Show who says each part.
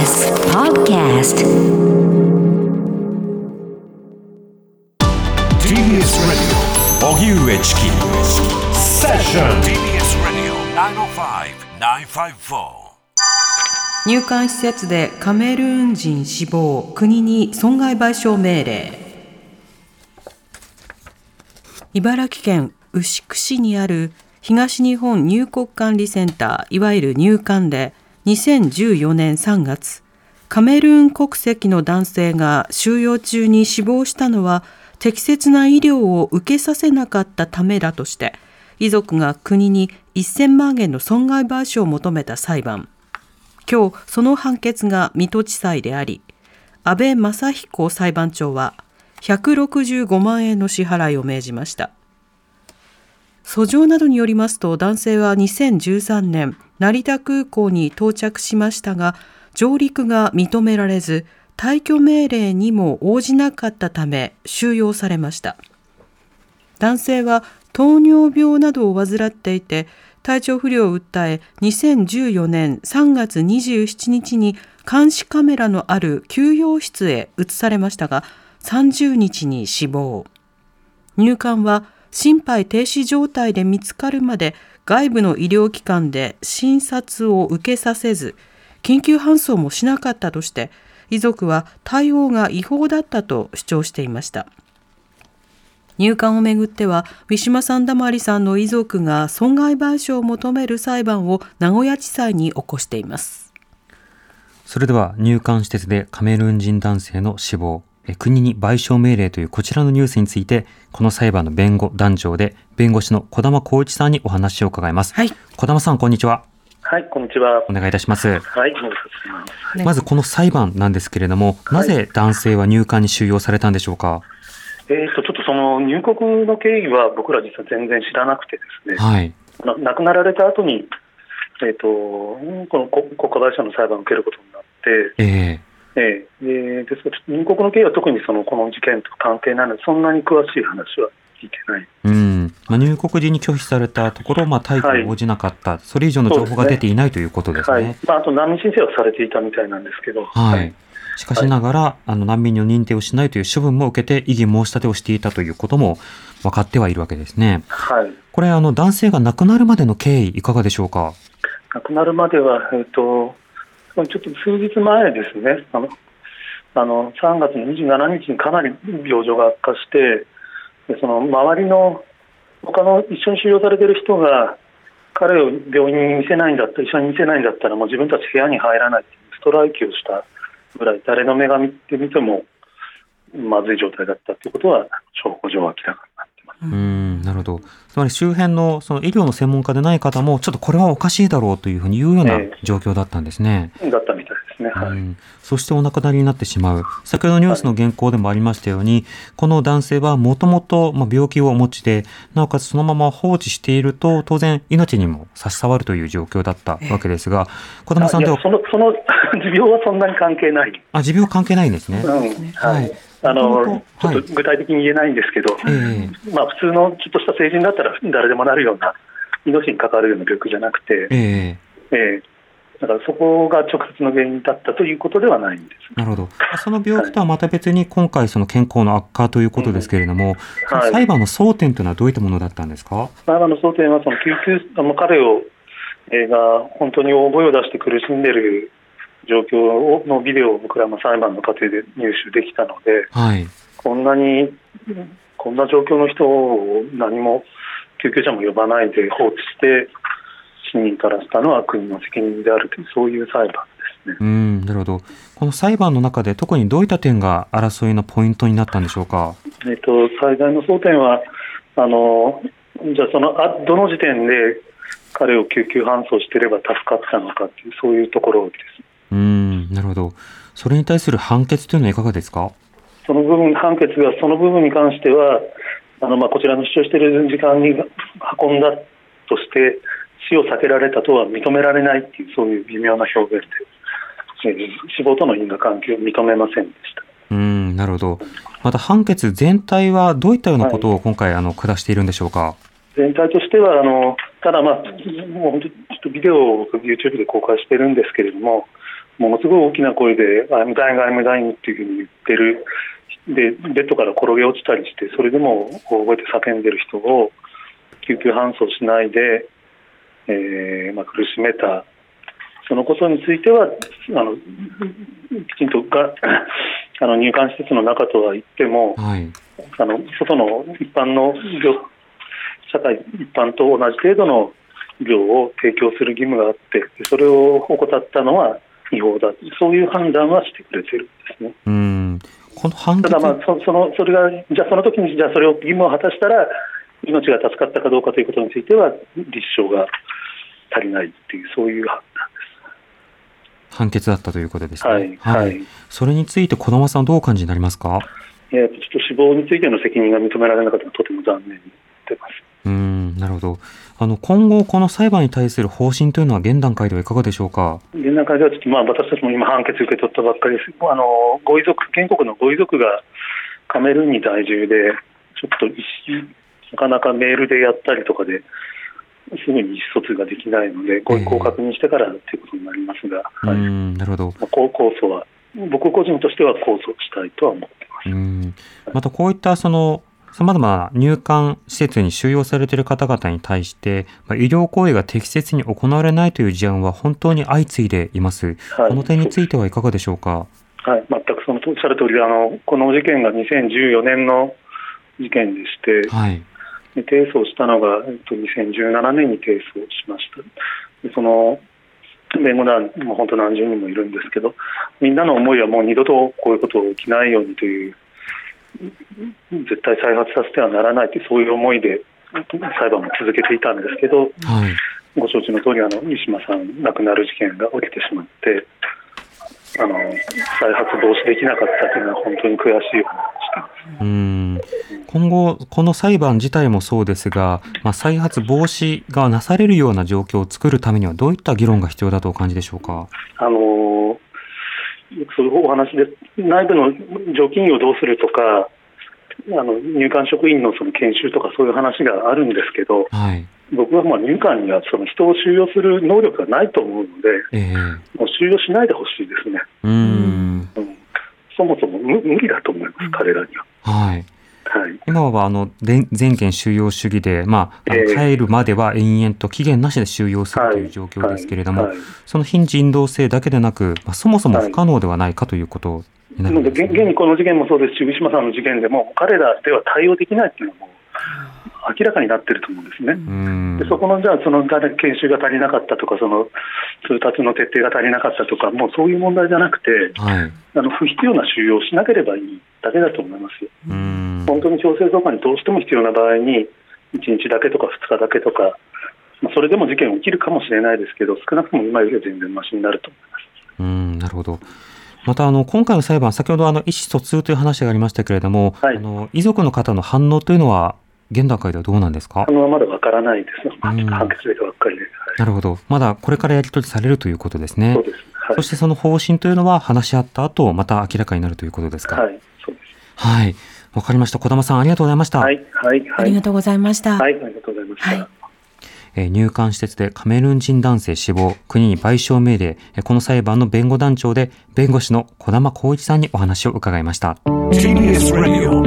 Speaker 1: TBS Podcast.
Speaker 2: TBS Radio. 荻上チキセッション TBS Radio 905-954
Speaker 3: 入管施設でカメルーン人死亡国に損害賠償命令。茨城県牛久市にある東日本入国管理センターいわゆる入管で2014年3月カメルーン国籍の男性が収容中に死亡したのは適切な医療を受けさせなかったためだとして遺族が国に1000万円の損害賠償を求めた裁判。今日その判決が水戸地裁であり安倍正彦裁判長は165万円の支払いを命じました。訴状などによりますと男性は2013年成田空港に到着しましたが上陸が認められず退去命令にも応じなかったため収容されました。男性は糖尿病などを患っていて体調不良を訴え2014年3月27日に監視カメラのある休養室へ移されましたが30日に死亡。入管は心肺停止状態で見つかるまで外部の医療機関で診察を受けさせず緊急搬送もしなかったとして遺族は対応が違法だったと主張していました。入管をめぐってはウィシュマ・サンダマリさんの遺族が損害賠償を求める裁判を名古屋地裁に起こしています。
Speaker 4: それでは入管施設でカメルーン人男性の死亡。国に賠償命令というこちらのニュースについて、この裁判の弁護団長で、弁護士の小玉光一さんにお話を伺います。はい。小玉さん、こんにちは。
Speaker 5: はい、こんにちは。
Speaker 4: お願いいたします。
Speaker 5: はい、
Speaker 4: まずこの裁判なんですけれども、なぜ男性は入管に収容されたんでしょうか？
Speaker 5: えーと、ちょっとその入国の経緯は僕ら実は全然知らなくてですね、はい、亡くなられた後に、えーと、この国家賠償の裁判を受けることになって、えーええ、ですから、入国の経緯は特にそのこの事件と関係ないので、そんなに詳しい話は聞いてない、
Speaker 4: うん。まあ、入国時に拒否されたところ、まあ、逮捕に応じなかった、はい、それ以上の情報が出ていないということですね、はい、
Speaker 5: まあ、あと難民申請はされていたみたいなんですけど。
Speaker 4: はい、はい。しかしながら、はい、あの難民の認定をしないという処分も受けて、異議申し立てをしていたということも分かってはいるわけですね。はい、これあの、男性が亡くなるまでの経緯、いかがでしょうか？
Speaker 5: 亡くなるまでは、えーとちょっと数日前ですね、あのあの3月の27日にかなり病状が悪化して、その周りの他の一緒に収容されている人が、彼を病院に見せないんだったら、一緒に見せないんだったら、もう自分たち部屋に入らないというストライキをしたぐらい、誰の目が見てみてもまずい状態だったということは、証拠上明らか
Speaker 4: うんなるほど。つまり周辺のその医療の専門家でない方も、ちょっとこれはおかしいだろうというふうに言うような状況だったんですね。
Speaker 5: えー、だったみたいですね。はい、うん。
Speaker 4: そしてお亡くなりになってしまう。先ほどニュースの原稿でもありましたように、はい、この男性はもともと病気をお持ちで、なおかつそのまま放置していると、当然命にも差し障るという状況だったわけですが、
Speaker 5: 小玉さんでは。その、その 持病はそんなに関係ない。
Speaker 4: あ、持病関係ないんですね。うん、
Speaker 5: はいあのちょっと具体的に言えないんですけど、はい、まあ、普通のちょっとした成人だったら誰でもなるような命に関わるような病気じゃなくて、えー、えー、だからそこが直接の原因だったということではないんです。
Speaker 4: なるほど。その病気とはまた別に今回その健康の悪化ということですけれども、うんはい、裁判の争点というのはどういったものだったんですか？
Speaker 5: 裁判の争点はその救急あの彼を、えー、が本当に大声を出して苦しんでる状況のビデオを僕らも裁判の過程で入手できたので、はい、こんなにこんな状況の人を何も救急車も呼ばないで放置して市民からしたのは国の責任であるというそういう裁判ですね。
Speaker 4: うんなるほどこの裁判の中で特にどういった点が争いのポイントになったんでしょうか？
Speaker 5: えっと、最大の争点はあのじゃあそのあどの時点で彼を救急搬送していれば助かったのかというそういうところです。
Speaker 4: うん、なるほど。それに対する判決というのはいかがですか？
Speaker 5: その部分、判決がその部分に関しては、あのまあこちらの主張している時間に運んだとして、死を避けられたとは認められないっていう、そういう微妙な表現で、えー、死亡との因果関係を認めませんでした。
Speaker 4: うんなるほど。また判決全体はどういったようなことを今回、はい、あの下しているんでしょうか？
Speaker 5: 全体としてはあのただ、まあ、もう本当ちょっとビデオを YouTube で公開してるんですけれども、ものすごい大きな声で、I'm dying, I'm dying っていうふうに言ってる、で、ベッドから転げ落ちたりして、それでも大声で叫んでる人を救急搬送しないで、えーまあ、苦しめた、そのことについては、あのきちんとがあの入管施設の中とは言っても、
Speaker 4: はい。
Speaker 5: あの外の一般の病社会一般と同じ程度の医療を提供する義務があって、それを怠ったのは違法だ、そういう判断はしてくれてるんですね。
Speaker 4: うん。この判決
Speaker 5: ただ、まあ、そそのそれが、じゃあその時にじゃあそれを義務を果たしたら、命が助かったかどうかということについては、立証が足りないっていう、そういう判断
Speaker 4: 判決だったということですね。
Speaker 5: はいはい
Speaker 4: それについて児玉さんどうお感じになりますか？
Speaker 5: いやちょっと死亡についての責任が認められなかったのはとても残念ってます。
Speaker 4: うん、なるほど。あの、今後この裁判に対する方針というのは現段階ではいかがでしょうか？
Speaker 5: 現段階ではちょっと、まあ、私たちも今、判決受け取ったばっかりです、あのご遺族、原告のご遺族がカメルーンに在住で、ちょっとなかなかメールでやったりとかで、すぐに意思疎通ができないので、ご意向を確認してからということになりますが、
Speaker 4: う
Speaker 5: はい
Speaker 4: ん、なるほど。
Speaker 5: まあ、こう控訴は、僕個人としては控訴したいとは思ってます。
Speaker 4: うん。またこういったその、様々な入管施設に収容されている方々に対して、まあ、医療行為が適切に行われないという事案は本当に相次いでいます。
Speaker 5: はい
Speaker 4: この点についてはいかがでしょうか？
Speaker 5: はい、全くそのおっしゃる通りであの、この事件が2014年の事件でして、
Speaker 4: はい。
Speaker 5: で提訴したのが、えっと、2017年に提訴しました。でその弁護団も本当何十人もいるんですけど、みんなの思いはもう二度とこういうことが起きないようにという、絶対再発させてはならないという、そういう思いで裁判も続けていたんですけど、
Speaker 4: はい。
Speaker 5: ご承知の通りあのウィシュマさん亡くなる事件が起きてしまって、あの再発防止できなかったというのは本当に悔しい思いをしています。
Speaker 4: うん今後、この裁判自体もそうですが、まあ、再発防止がなされるような状況を作るためには、どういった議論が必要だとお感じでしょうか？
Speaker 5: あのそういうお話で、内部の常勤医をどうするとか、あの入管職員のその研修とかそういう話があるんですけど、
Speaker 4: はい。
Speaker 5: 僕はまあ入管にはその人を収容する能力がないと思うので、
Speaker 4: ええ
Speaker 5: もう収容しないでほしいですね、
Speaker 4: うん。
Speaker 5: うん、そもそも無無理だと思います、彼らには。
Speaker 4: はい。
Speaker 5: はい
Speaker 4: 今は、あの、で全件収容主義で、まあ、帰るまでは延々と期限なしで収容するという状況ですけれども、
Speaker 5: はいはい
Speaker 4: その非人道性だけでなく、まあ、そもそも不可能ではないかということになる
Speaker 5: なんで
Speaker 4: んですね。
Speaker 5: 現現にこの事件もそうですし、ウィシュマさんの事件でも、彼らでは対応できないっていうのはもう明らかになってると思うんですね。
Speaker 4: うん
Speaker 5: でそこのじゃあ、その誰研修が足りなかったとか、その通達の徹底が足りなかったとか、もうそういう問題じゃなくて、
Speaker 4: はい。
Speaker 5: あの不必要な収容をしなければいいだけだと思いますよ。
Speaker 4: うん。
Speaker 5: 本当に強制送還にどうしても必要な場合に、1日だけとか2日だけとか、まあそれでも事件起きるかもしれないですけど、少なくとも今よりは全然マシになると思います。
Speaker 4: うん、なるほど。また、あの、今回の裁判、先ほど、あの、意思疎通という話がありましたけれども、
Speaker 5: はい
Speaker 4: あの、遺族の方の反応というのは、現段階ではどうなんですか？
Speaker 5: あのまだわからないです、判決出たばっかりで、はい
Speaker 4: なるほど。まだこれからやり取りされるということですね
Speaker 5: そう。です、はい
Speaker 4: そしてその方針というのは話し合った後、また明らかになるということですか？
Speaker 5: はい、そうです。
Speaker 4: はい。わかりました。小玉さん、ありがとうございました。
Speaker 5: はい、はい、はい。
Speaker 3: ありがとうございました。
Speaker 5: はい、ありがとうございました。
Speaker 3: はい
Speaker 4: えー入管施設でカメルーン人男性死亡、国に賠償命令、えーこの裁判の弁護団長で、弁護士の小玉光一さんにお話を伺いました。
Speaker 2: TBS Radio